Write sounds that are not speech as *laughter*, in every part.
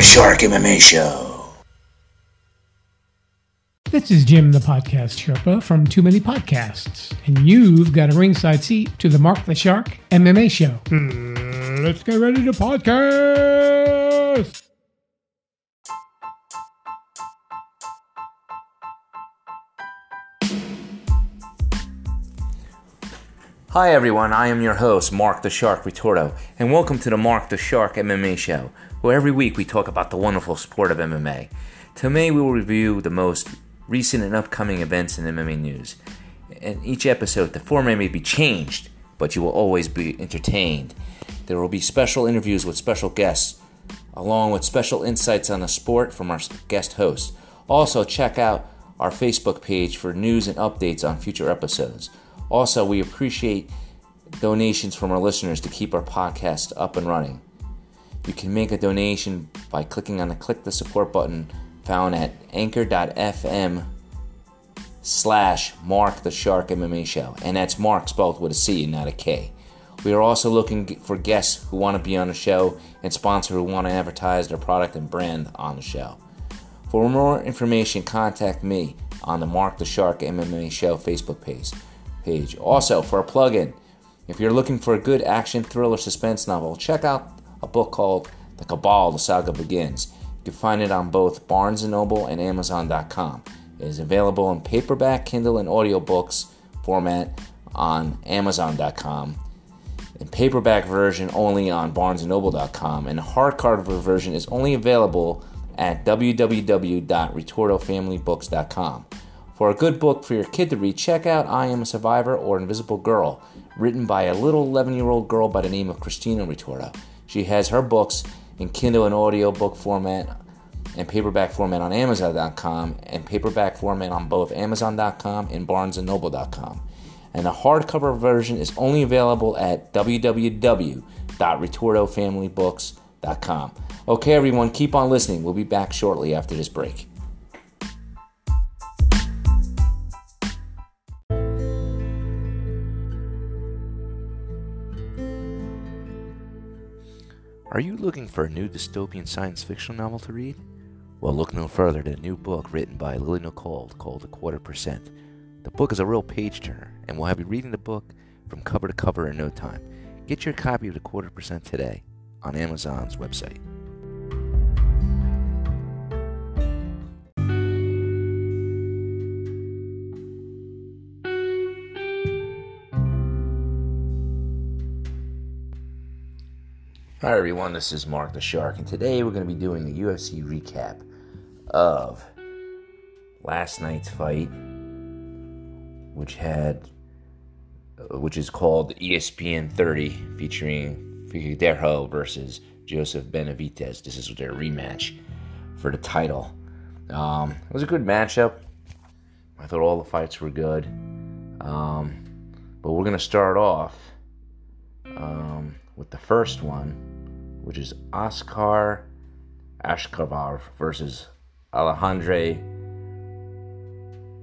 Mark the Shark MMA Show. This is Jim, the podcast Sherpa from Too Many Podcasts, and you've got a ringside seat to the Mark the Shark MMA Show. Hmm, let's get ready to podcast. Hi everyone, I am your host, Mark the Shark Ritorto, and welcome to the Mark the Shark MMA Show, where every week we talk about the wonderful sport of MMA. Today we will review the most recent and upcoming events in MMA news. In each episode, the format may be changed, but you will always be entertained. There will be special interviews with special guests, along with special insights on the sport from our guest hosts. Also, check out our Facebook page for news and updates on future episodes. Also, we appreciate donations from our listeners to keep our podcast up and running. You can make a donation by clicking on the click the support button found at anchor.fm slash Mark the Shark MMA Show. And that's Mark spelled with a C and not a K. We are also looking for guests who want to be on the show and sponsors who want to advertise their product and brand on the show. For more information, contact me on the Mark the Shark MMA Show Facebook page page. Also, for a plug-in, if you're looking for a good action thriller suspense novel, check out a book called The Cabal: The Saga Begins. You can find it on both Barnes & Noble and Amazon.com. It is available in paperback, Kindle, and audiobooks format on Amazon.com. In paperback version only on BarnesandNoble.com, and hardcover version is only available at www.ritortofamilybooks.com. For a good book for your kid to read, check out I Am a Survivor or Invisible Girl, written by a little 11 year old girl by the name of Christina Ritorto. She has her books in Kindle and audio book format and paperback format on Amazon.com and paperback format on both Amazon.com and BarnesandNoble.com. And the hardcover version is only available at www.ritortofamilybooks.com. Okay, everyone, keep on listening. We'll be back shortly after this break. Are you looking for a new dystopian science fiction novel to read? Well, look no further than a new book written by Lily Nicole called A Quarter Percent. The book is a real page turner, and we'll have you reading the book from cover to cover in no time. Get your copy of The Quarter Percent today on Amazon's website. Hi everyone, this is Mark the Shark, and today we're going to be doing a UFC recap of last night's fight, which had, uh, which is called ESPN 30, featuring Figueiredo versus Joseph Benavidez. This is their rematch for the title. Um, it was a good matchup. I thought all the fights were good, um, but we're going to start off. Um, with the first one, which is Oscar Ashkavar versus Alejandre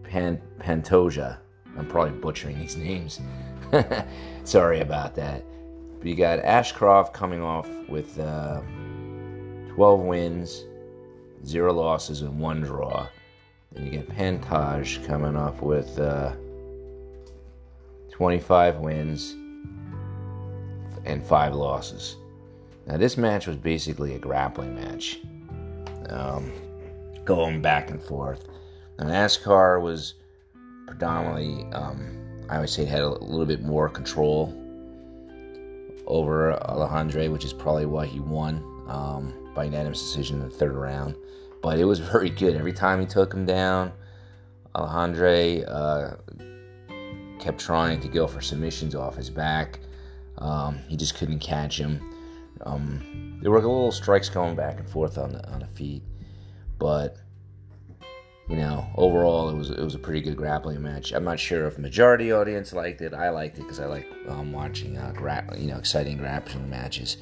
Pan- Pantoja. I'm probably butchering these names. *laughs* Sorry about that. But you got Ashcroft coming off with uh, 12 wins, zero losses, and one draw. Then you get Pantoja coming off with uh, 25 wins and five losses. Now, this match was basically a grappling match, um, going back and forth. Now, Askar was predominantly, um, I would say, had a little bit more control over Alejandro, which is probably why he won um, by unanimous decision in the third round. But it was *laughs* very good. Every time he took him down, Alejandro uh, kept trying to go for submissions off his back. Um, he just couldn't catch him. Um, there were a little strikes going back and forth on the on the feet, but you know, overall it was it was a pretty good grappling match. I'm not sure if majority audience liked it. I liked it because I like um, watching uh, gra- you know exciting grappling matches.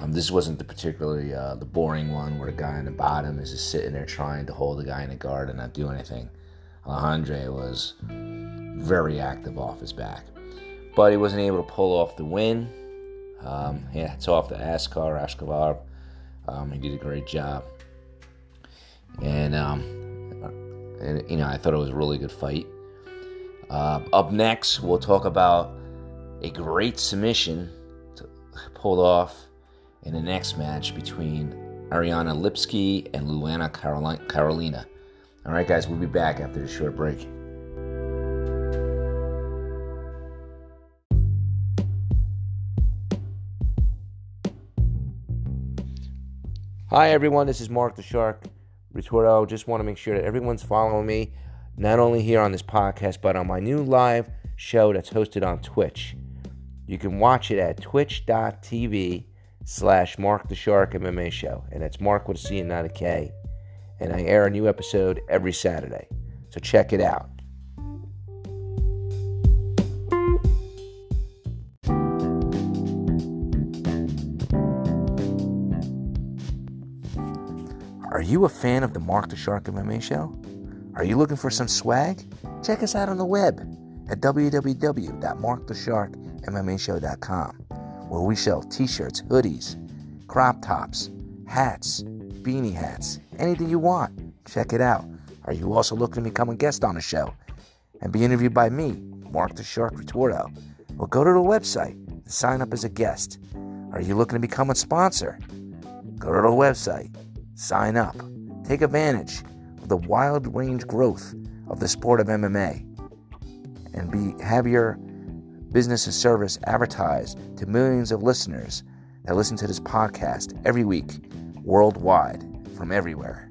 Um, this wasn't the particularly uh, the boring one where the guy on the bottom is just sitting there trying to hold the guy in the guard and not do anything. Alejandro was very active off his back but he wasn't able to pull off the win. Um, yeah, it's off to Askar Ashkavar. Um, he did a great job. And, um, and, you know, I thought it was a really good fight. Uh, up next, we'll talk about a great submission pulled off in the next match between Ariane Lipski and Luana Carolina. All right, guys, we'll be back after this short break. Hi, everyone. This is Mark the Shark Ritorto. Just want to make sure that everyone's following me, not only here on this podcast, but on my new live show that's hosted on Twitch. You can watch it at twitch.tv slash Mark the Shark MMA show. And that's Mark with a C and not a K. And I air a new episode every Saturday. So check it out. You a fan of the Mark the Shark MMA show? Are you looking for some swag? Check us out on the web at www.markthesharkmmashow.com, where we sell t shirts, hoodies, crop tops, hats, beanie hats, anything you want. Check it out. Are you also looking to become a guest on the show and be interviewed by me, Mark the Shark Ritorto? Well, go to the website and sign up as a guest. Are you looking to become a sponsor? Go to the website, sign up, take advantage of the wild range growth of the sport of MMA and be have your business and service advertised to millions of listeners that listen to this podcast every week worldwide from everywhere.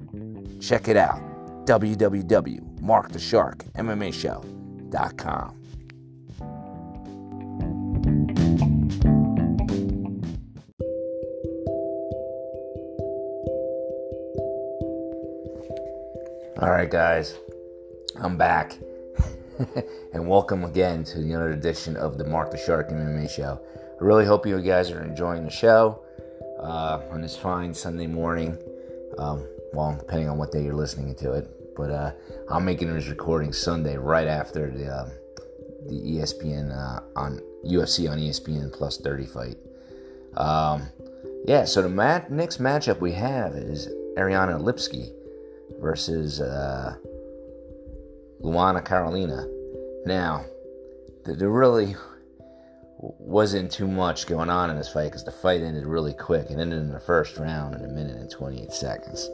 Check it out www.markthesharkmmashow.com. All right, guys, I'm back. *laughs* and welcome again to another edition of the Mark the Shark MMA show. I really hope you guys are enjoying the show uh, on this fine Sunday morning. Um, well, depending on what day you're listening to it, but uh, I'm making this recording Sunday right after the um, the ESPN uh, on UFC on ESPN plus 30 fight. Um, yeah, so the mat- next matchup we have is Ariane Lipski versus uh, Luana Carolina. Now, there really wasn't too much going on in this fight because the fight ended really quick. It ended in the first round in a minute and 28 seconds.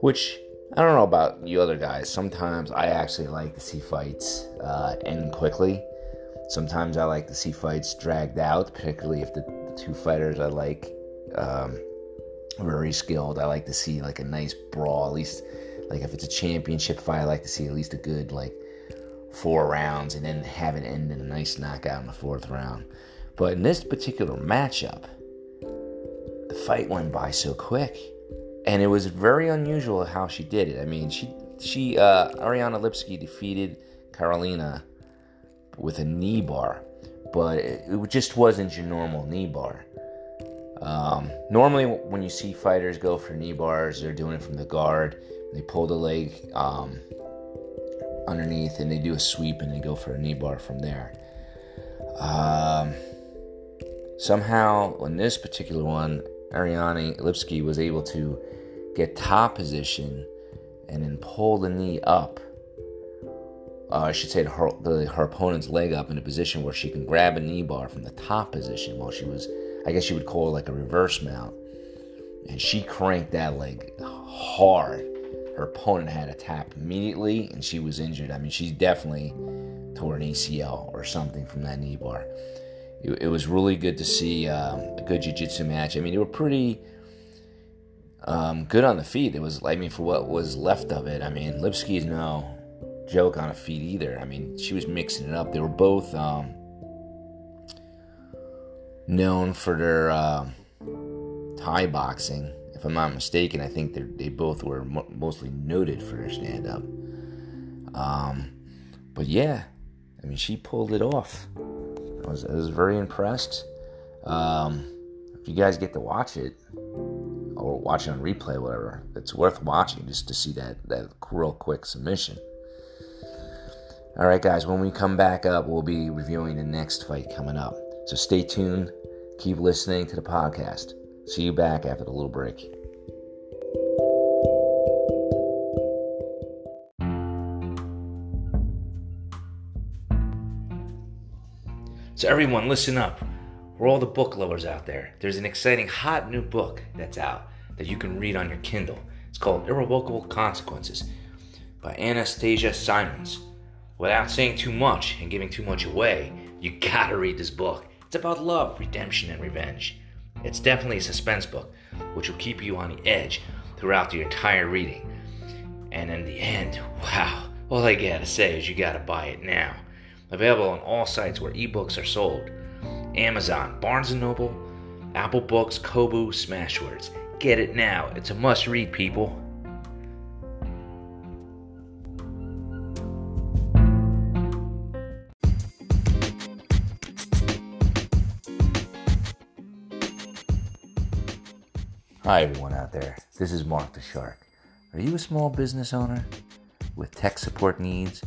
Which, I don't know about you other guys. Sometimes I actually like to see fights uh, end quickly. Sometimes I like to see fights dragged out, particularly if the, the two fighters I like um, very skilled. I like to see like a nice brawl, at least like if it's a championship fight, I like to see at least a good like four rounds and then have it end in a nice knockout in the fourth round. But in this particular matchup, the fight went by so quick, and it was very unusual how she did it. I mean, she she uh, Ariane Lipski defeated Carolina with a knee bar, but it, it just wasn't your normal knee bar. Um, normally, when you see fighters go for knee bars, they're doing it from the guard they pull the leg um, underneath and they do a sweep and they go for a knee bar from there. Um, somehow, on this particular one, Ariane Lipski was able to get top position and then pull the knee up. Uh, I should say her, the, her opponent's leg up in a position where she can grab a knee bar from the top position while she was, I guess you would call it like a reverse mount. And she cranked that leg hard her opponent had a tap immediately and she was injured. I mean, she definitely tore an ACL or something from that knee bar. It, it was really good to see um, a good jiu-jitsu match. I mean, they were pretty um, good on the feet. It was, I mean, for what was left of it. I mean, Lipski is no joke on a feet either. I mean, she was mixing it up. They were both um, known for their uh, Thai boxing if I'm not mistaken, I think they both were mo- mostly noted for their stand up. Um, but yeah, I mean, she pulled it off. I was, I was very impressed. Um, if you guys get to watch it or watch it on replay, whatever, it's worth watching just to see that that real quick submission. All right, guys, when we come back up, we'll be reviewing the next fight coming up. So stay tuned. Keep listening to the podcast. See you back after the little break. So, everyone, listen up. For all the book lovers out there, there's an exciting hot new book that's out that you can read on your Kindle. It's called Irrevocable Consequences by Anastasia Simons. Without saying too much and giving too much away, you gotta read this book. It's about love, redemption, and revenge. It's definitely a suspense book, which will keep you on the edge throughout the entire reading. And in the end, wow, all I gotta say is you gotta buy it now. Available on all sites where ebooks are sold Amazon, Barnes & Noble, Apple Books, Kobo, Smashwords. Get it now. It's a must read, people. Hi, everyone out there. This is Mark the Shark. Are you a small business owner with tech support needs,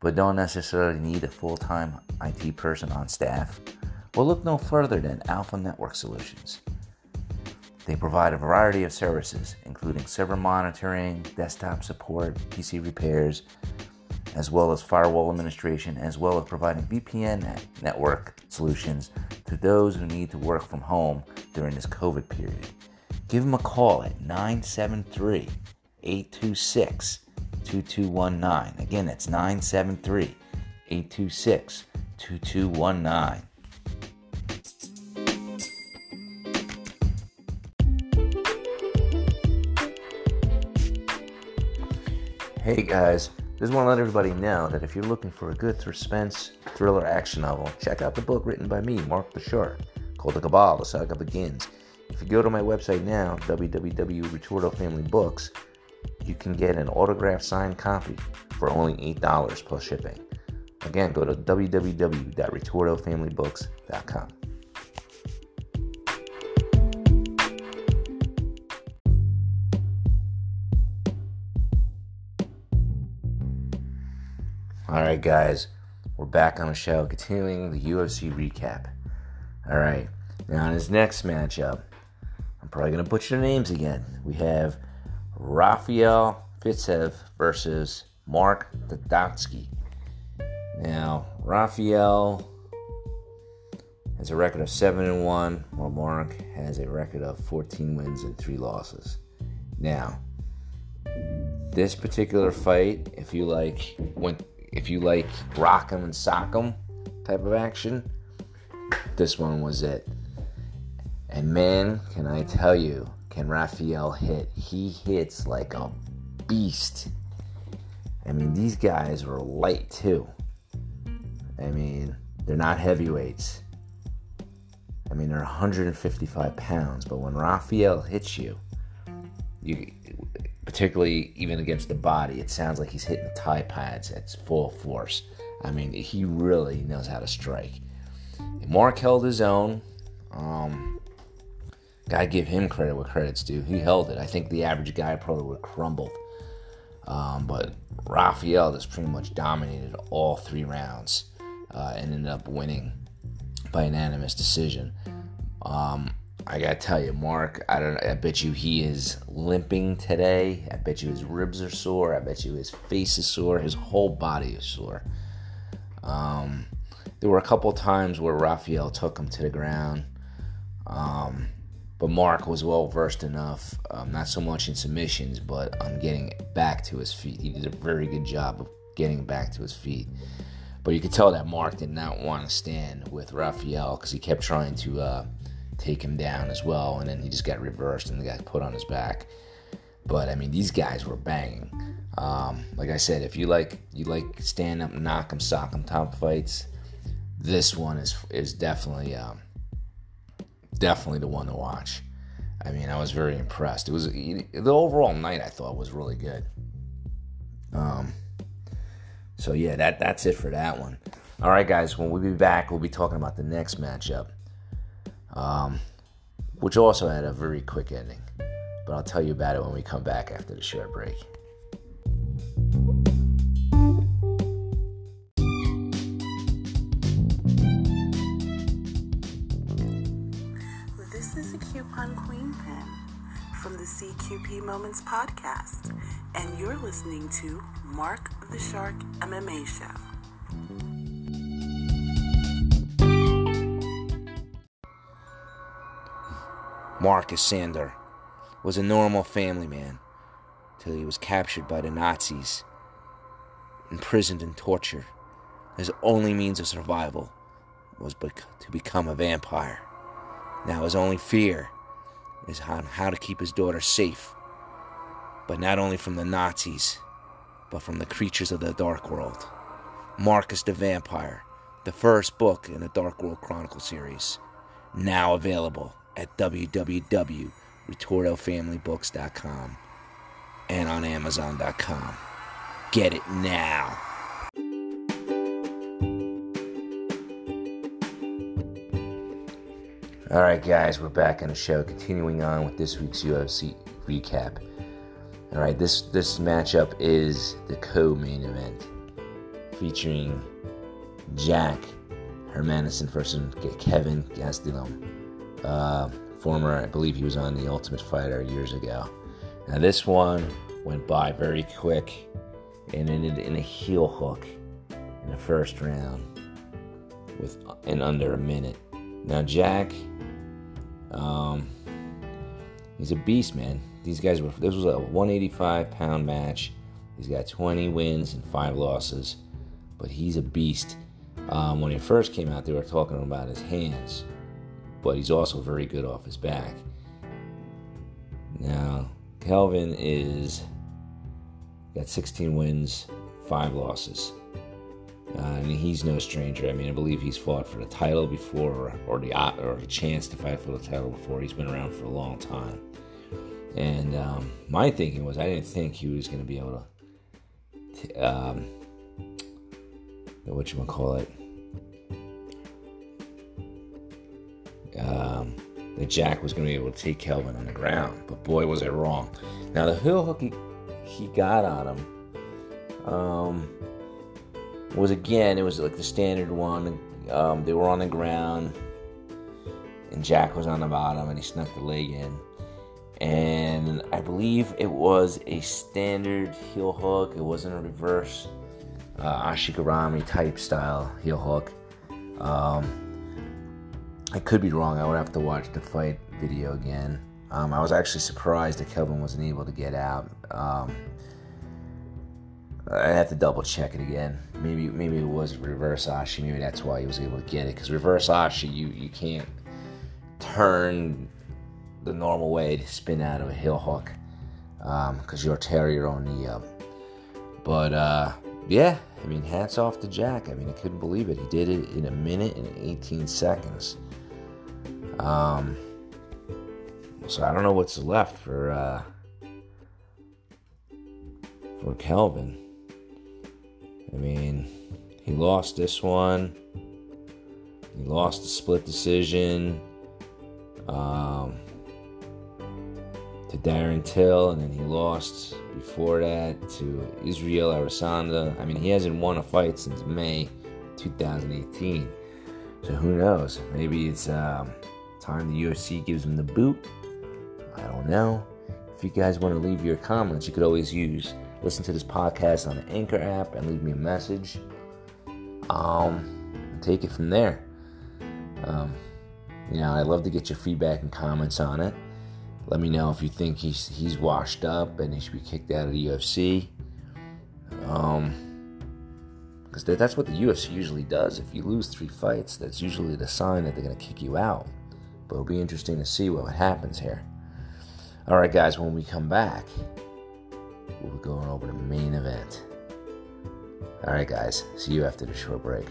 but don't necessarily need a full time IT person on staff? Well, look no further than Alpha Network Solutions. They provide a variety of services, including server monitoring, desktop support, PC repairs, as well as firewall administration, as well as providing VPN network solutions to those who need to work from home during this COVID period. Give them a call at 973 826 2219. Again, that's 973 826 2219. Hey guys, just want to let everybody know that if you're looking for a good suspense thriller action novel, check out the book written by me, Mark the Shark, called The Cabal, The Saga Begins. If you go to my website now, www.retorto Family Books, you can get an autographed signed copy for only $8 plus shipping. Again, go to www.ritortofamilybooks.com. All right, guys, we're back on the show, continuing the UFC recap. All right, now in his next matchup, probably going to butcher the names again. We have Rafael Fiziev versus Mark Dadotsky. Now, Rafael has a record of 7 and 1, while Mark has a record of 14 wins and 3 losses. Now, this particular fight, if you like when if you like rock 'em and sock 'em type of action, this one was it. And man, can I tell you, can Rafael hit? He hits like a beast. I mean, these guys were light too. I mean, they're not heavyweights. I mean, they're 155 pounds, but when Rafael hits you, you particularly even against the body, it sounds like he's hitting the thigh pads at full force. I mean, he really knows how to strike. Mark held his own. Um, gotta give him credit where credit's due. He held it. I think the average guy probably would have crumbled. Um, but Rafael just pretty much dominated all three rounds uh, and ended up winning by unanimous decision. Um, I gotta tell you, Mark, I don't I bet you he is limping today. I bet you his ribs are sore. I bet you his face is sore. His whole body is sore. Um, there were a couple times where Rafael took him to the ground. Um, but Mark was well versed enough, um, not so much in submissions, but on getting back to his feet. He did a very good job of getting back to his feet. But you could tell that Mark did not want to stand with Rafael because he kept trying to uh, take him down as well, and then he just got reversed and the guy put on his back. But I mean, these guys were banging. Um, like I said, if you like you like stand up, knock 'em, sock 'em top fights, this one is is definitely um, definitely the one to watch. I mean, I was very impressed. It was the overall night I thought was really good. Um, so yeah, that that's it for that one. All right, guys. When we be back, we'll be talking about the next matchup, um, which also had a very quick ending. But I'll tell you about it when we come back after the short break. CQP Moments podcast, and you're listening to Mark the Shark MMA Show. Marcus Sander was a normal family man till he was captured by the Nazis, imprisoned and tortured. His only means of survival was bec- to become a vampire. Now his only fear is on how to keep his daughter safe, but not only from the Nazis, but from the creatures of the Dark World. Marcus the Vampire, the first book in the Dark World Chronicle series, now available at www.ritortofamilybooks.com and on amazon.com. Get it now. All right, guys, we're back on the show, continuing on with this week's UFC recap. All right, this this matchup is the co-main event, featuring Jack Hermansson versus Kelvin Gastelum. Uh, former, I believe he was on the Ultimate Fighter years ago. Now this one went by very quick and ended in a heel hook in the first round with in under a minute. Now Jack, um, he's a beast, man. These guys were. This was a 185 pound match. He's got 20 wins and five losses, but he's a beast. Um, when he first came out, they were talking about his hands, but he's also very good off his back. Now, Kelvin is got 16 wins, five losses. Uh, and he's no stranger. I mean, I believe he's fought for the title before, or the or the chance to fight for the title before. He's been around for a long time. And um, my thinking was, I didn't think he was going to be able to, um, what you to call it, um, that Jack was going to be able to take Kelvin on the ground. But boy, was I wrong. Now, the heel hook he, he got on him um, was again, it was like the standard one. Um, they were on the ground, and Jack was on the bottom, and he snuck the leg in. And I believe it was a standard heel hook, it wasn't a reverse uh, type style heel hook. Um, I could be wrong. I would have to watch the fight video again. Um, I was actually surprised that Kelvin wasn't able to get out. Um, I have to double check it again. Maybe maybe it was reverse ashi. Maybe that's why he was able to get it. Because reverse ashi, you you can't turn the normal way to spin out of a heel hook because um, you'll tear your own knee up. But uh, yeah, I mean, hats off to Jack. I mean, I couldn't believe it. He did it in a minute and 18 seconds. Um, so I don't know what's left for uh, for Kelvin. I mean, he lost this one. He lost the split decision um, to Darren Till, and then he lost before that to Israel Adesanya. I mean, he hasn't won a fight since May 2018. So who knows? Maybe it's um, time the UFC gives him the boot. I don't know. If you guys want to leave your comments, you could always use listen to this podcast on the Anchor app and leave me a message. Um, take it from there. Um, you know, I'd love to get your feedback and comments on it. Let me know if you think he's he's washed up and he should be kicked out of the UFC. Um, because that's what the UFC usually does. If you lose three fights, that's usually the sign that they're going to kick you out. But it'll be interesting to see what happens here. All right, guys, when we come back, we'll be going over the main event. All right, guys, see you after the short break.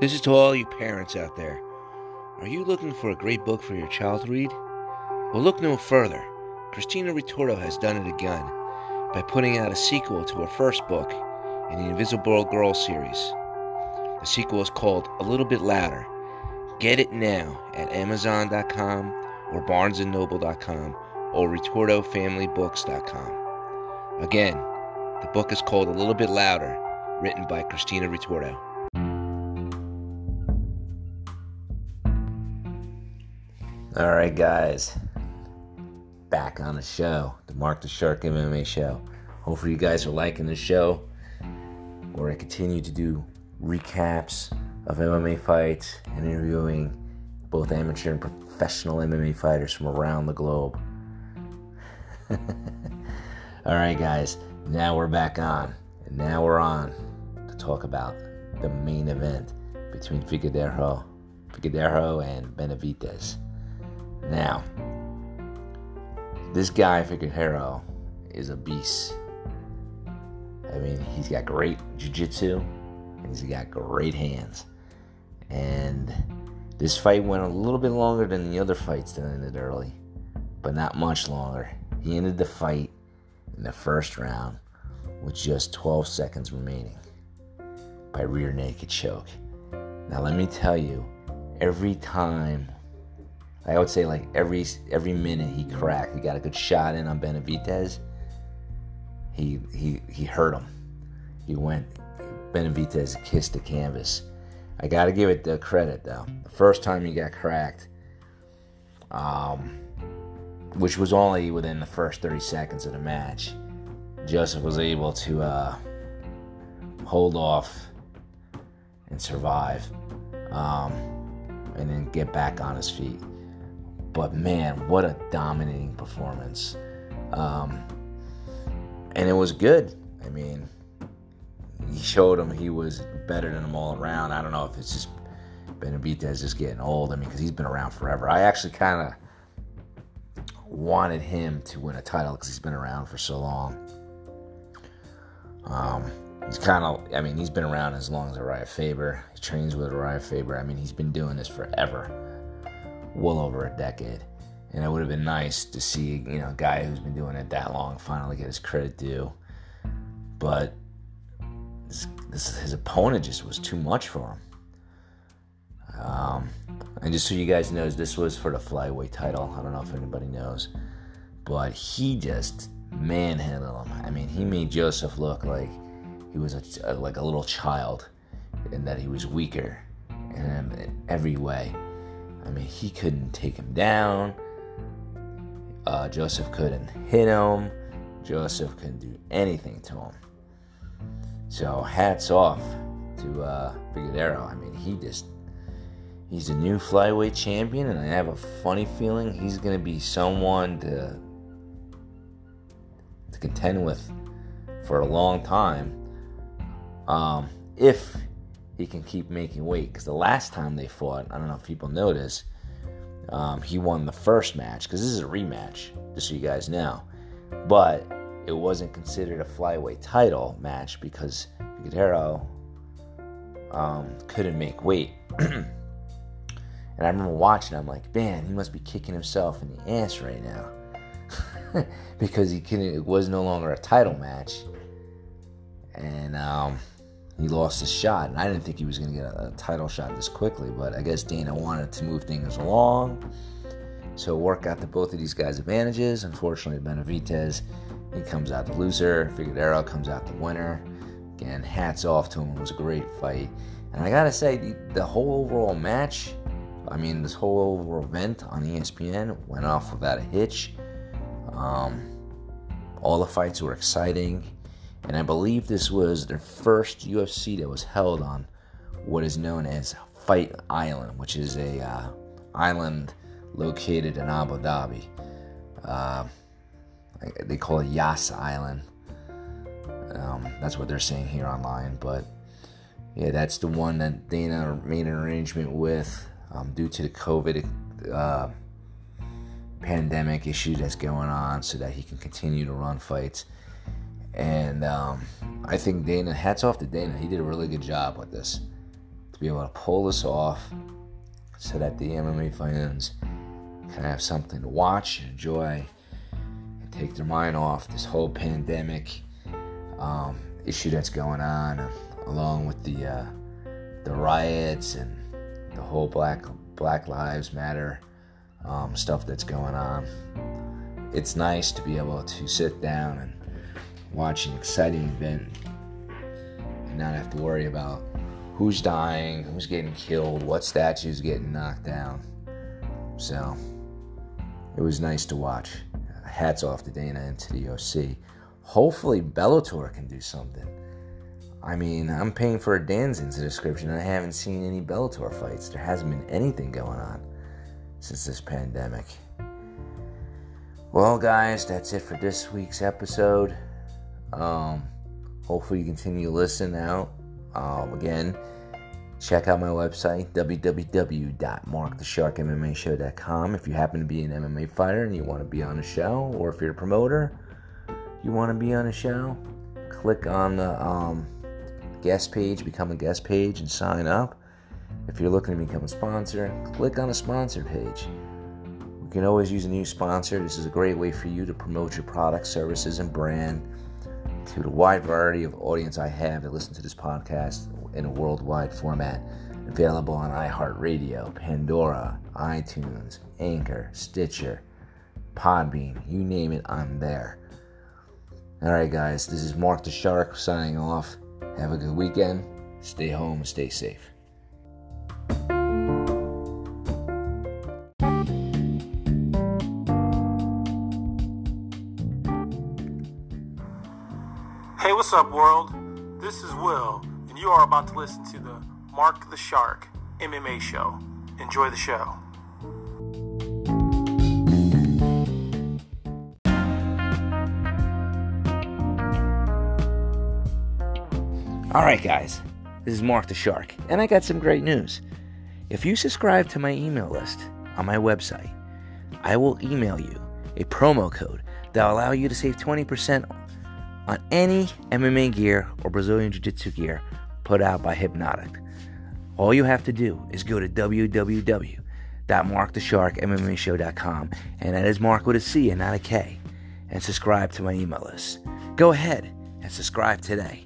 This is to all you parents out there. Are you looking for a great book for your child to read? Well, look no further. Christina Ritorto has done it again by putting out a sequel to her first book in the Invisible Girl series. The sequel is called A Little Bit Louder. Get it now at Amazon.com or BarnesandNoble.com or RetortoFamilyBooks.com. Again, the book is called A Little Bit Louder, written by Christina Ritorto. All right, guys, back on the show, the Mark the Shark MMA show. Hopefully, you guys are liking the show, where I continue to do recaps of MMA fights and interviewing both amateur and professional MMA fighters from around the globe. *laughs* All right, guys. Now we're back on, and now we're on to talk about the main event between Figueroa, Figueroa and Benavidez. Now, this guy Figueroa is a beast. I mean, he's got great jiu-jitsu and he's got great hands. And this fight went a little bit longer than the other fights that ended early, but not much longer. He ended the fight in the first round with just 12 seconds remaining by rear naked choke. Now let me tell you, every time I would say like every every minute he cracked, he got a good shot in on Benavidez. He he he hurt him. He went Benavidez kissed the canvas. I got to give it the credit though. The first time he got cracked, um, which was only within the first 30 seconds of the match, Joseph was able to uh, hold off and survive, um, and then get back on his feet. But man, what a dominating performance! Um, and it was good. I mean, he showed him he was better than them all around. I don't know if it's just Benavidez just getting old. I mean, because he's been around forever. I actually kind of wanted him to win a title because he's been around for so long. Um, he's kind of, I mean, he's been around as long as Uriah Faber. He trains with Uriah Faber. I mean, he's been doing this forever, well over a decade. And it would have been nice to see, you know, a guy who's been doing it that long finally get his credit due. But this, this, his opponent just was too much for him. Um, and just so you guys know, this was for the flyweight title. I don't know if anybody knows, but he just manhandled him. I mean, he made Joseph look like he was a, a, like a little child, and that he was weaker in every way. I mean, he couldn't take him down. Uh, Joseph couldn't hit him. Joseph couldn't do anything to him. So hats off to uh. I mean, he just he's a new flyweight champion, and I have a funny feeling he's going to be someone to to contend with for a long time. Um, if he can keep making weight, because the last time they fought, I don't know if people noticed, um, he won the first match because this is a rematch, just so you guys know. But it wasn't considered a flyweight title match because Figueroa um, couldn't make weight. *clears throat* and I remember watching, I'm like, man, he must be kicking himself in the ass right now. *laughs* because he couldn't, it was no longer a title match. And um, he lost his shot. And I didn't think he was going to get a, a title shot this quickly, but I guess Dana wanted to move things along. So work out to both of these guys' advantages. Unfortunately, Benavidez he comes out the loser. Figueroa comes out the winner. Again, hats off to him. It was a great fight. And I gotta say, the, the whole overall match, I mean, this whole overall event on ESPN went off without a hitch. Um, all the fights were exciting. And I believe this was their first UFC that was held on what is known as Fight Island, which is a uh, island located in Abu Dhabi. Uh, they call it Yas Island. Um, that's what they're saying here online. But yeah, that's the one that Dana made an arrangement with um, due to the COVID uh, pandemic issue that's going on so that he can continue to run fights. And um, I think Dana, hats off to Dana, he did a really good job with this to be able to pull this off so that the MMA fans can have something to watch, and enjoy, take their mind off this whole pandemic um, issue that's going on, along with the uh, the riots and the whole Black Black Lives Matter um, stuff that's going on. It's nice to be able to sit down and watch an exciting event and not have to worry about who's dying, who's getting killed, what statues getting knocked down. So it was nice to watch. Hats off to Dana and to the OC. Hopefully, Bellator can do something. I mean, I'm paying for a DAZN's subscription and I haven't seen any Bellator fights. There hasn't been anything going on since this pandemic. Well, guys, that's it for this week's episode. Um, hopefully, you continue to listen out. Um, again, check out my website, www.markthesharkmmashow.com. If you happen to be an MMA fighter and you want to be on a show, or if you're a promoter, you want to be on a show, click on the um, guest page, become a guest page, and sign up. If you're looking to become a sponsor, click on a sponsor page. You can always use a new sponsor. This is a great way for you to promote your product, services, and brand to the wide variety of audience I have that listen to this podcast in a worldwide format. Available on iHeartRadio, Pandora, iTunes, Anchor, Stitcher, Podbean, you name it, I'm there. Alright, guys, this is Mark the Shark signing off. Have a good weekend. Stay home stay safe. Hey, what's up, world? This is Will, you are about to listen to the Mark the Shark MMA show. Enjoy the show. All right, guys, this is Mark the Shark, and I got some great news. If you subscribe to my email list on my website, I will email you a promo code that will allow you to save 20% on any MMA gear or Brazilian Jiu Jitsu gear put out by Hypnotik. All you have to do is go to www.markthesharkmmashow.com, and that is Mark with a C and not a K, and subscribe to my email list. Go ahead and subscribe today.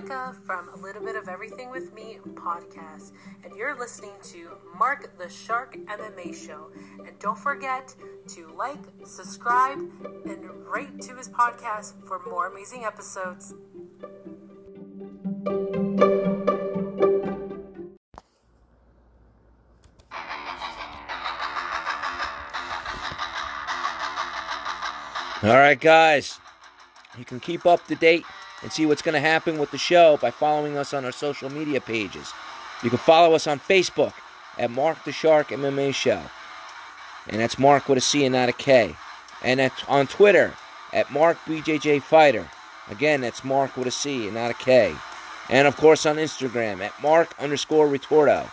From A Little Bit of Everything with Me podcast, and you're listening to Mark the Shark MMA show. And don't forget to like, subscribe, and rate to his podcast for more amazing episodes. All right, guys. You can keep up to date and see what's going to happen with the show by following us on our social media pages. You can follow us on Facebook at Mark the Shark MMA Show. And that's Mark with a C and not a K. And that's on Twitter at Mark BJJ Fighter. Again, that's Mark with a C and not a K. And of course on Instagram at Mark underscore Ritorto.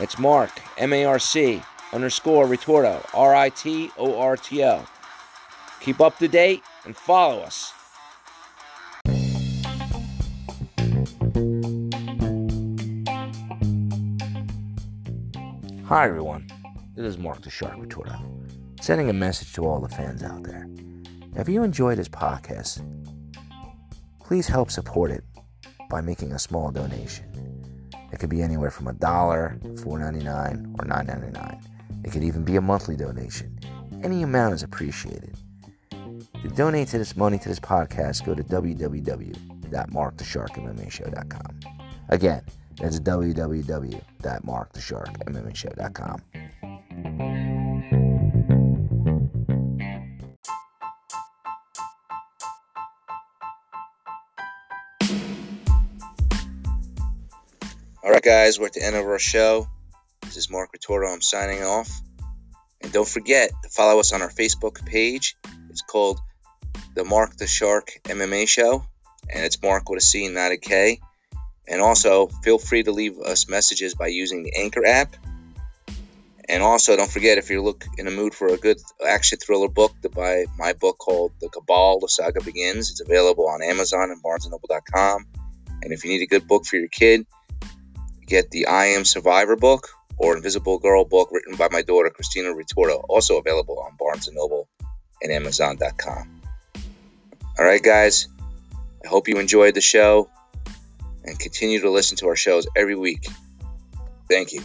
It's Mark, M A R C underscore Ritorto, R I T O R T O. Keep up to date and follow us. Hi, everyone. This is Mark the Shark Ritorto, sending a message to all the fans out there. If you enjoy this podcast, please help support it by making a small donation. It could be anywhere from a dollar, four ninety nine, or nine ninety nine. It could even be a monthly donation. Any amount is appreciated. To donate to this money to this podcast, go to www.markthesharkmmashow.com. Again, that's www.markthesharkmmashow.com. All right, guys, we're at the end of our show. This is Mark Ritorto. I'm signing off. And don't forget to follow us on our Facebook page. It's called the Mark the Shark MMA Show, and it's Mark with a C, not a K. And also, feel free to leave us messages by using the Anchor app. And also, don't forget if you're look in the mood for a good action thriller book, to buy my book called The Cabal: The Saga Begins. It's available on Amazon and BarnesandNoble.com. And if you need a good book for your kid, get the I Am Survivor book or Invisible Girl book written by my daughter Christina Ritorto, also available on Barnes and Noble and Amazon.com. All right, guys. I hope you enjoyed the show and continue to listen to our shows every week. Thank you.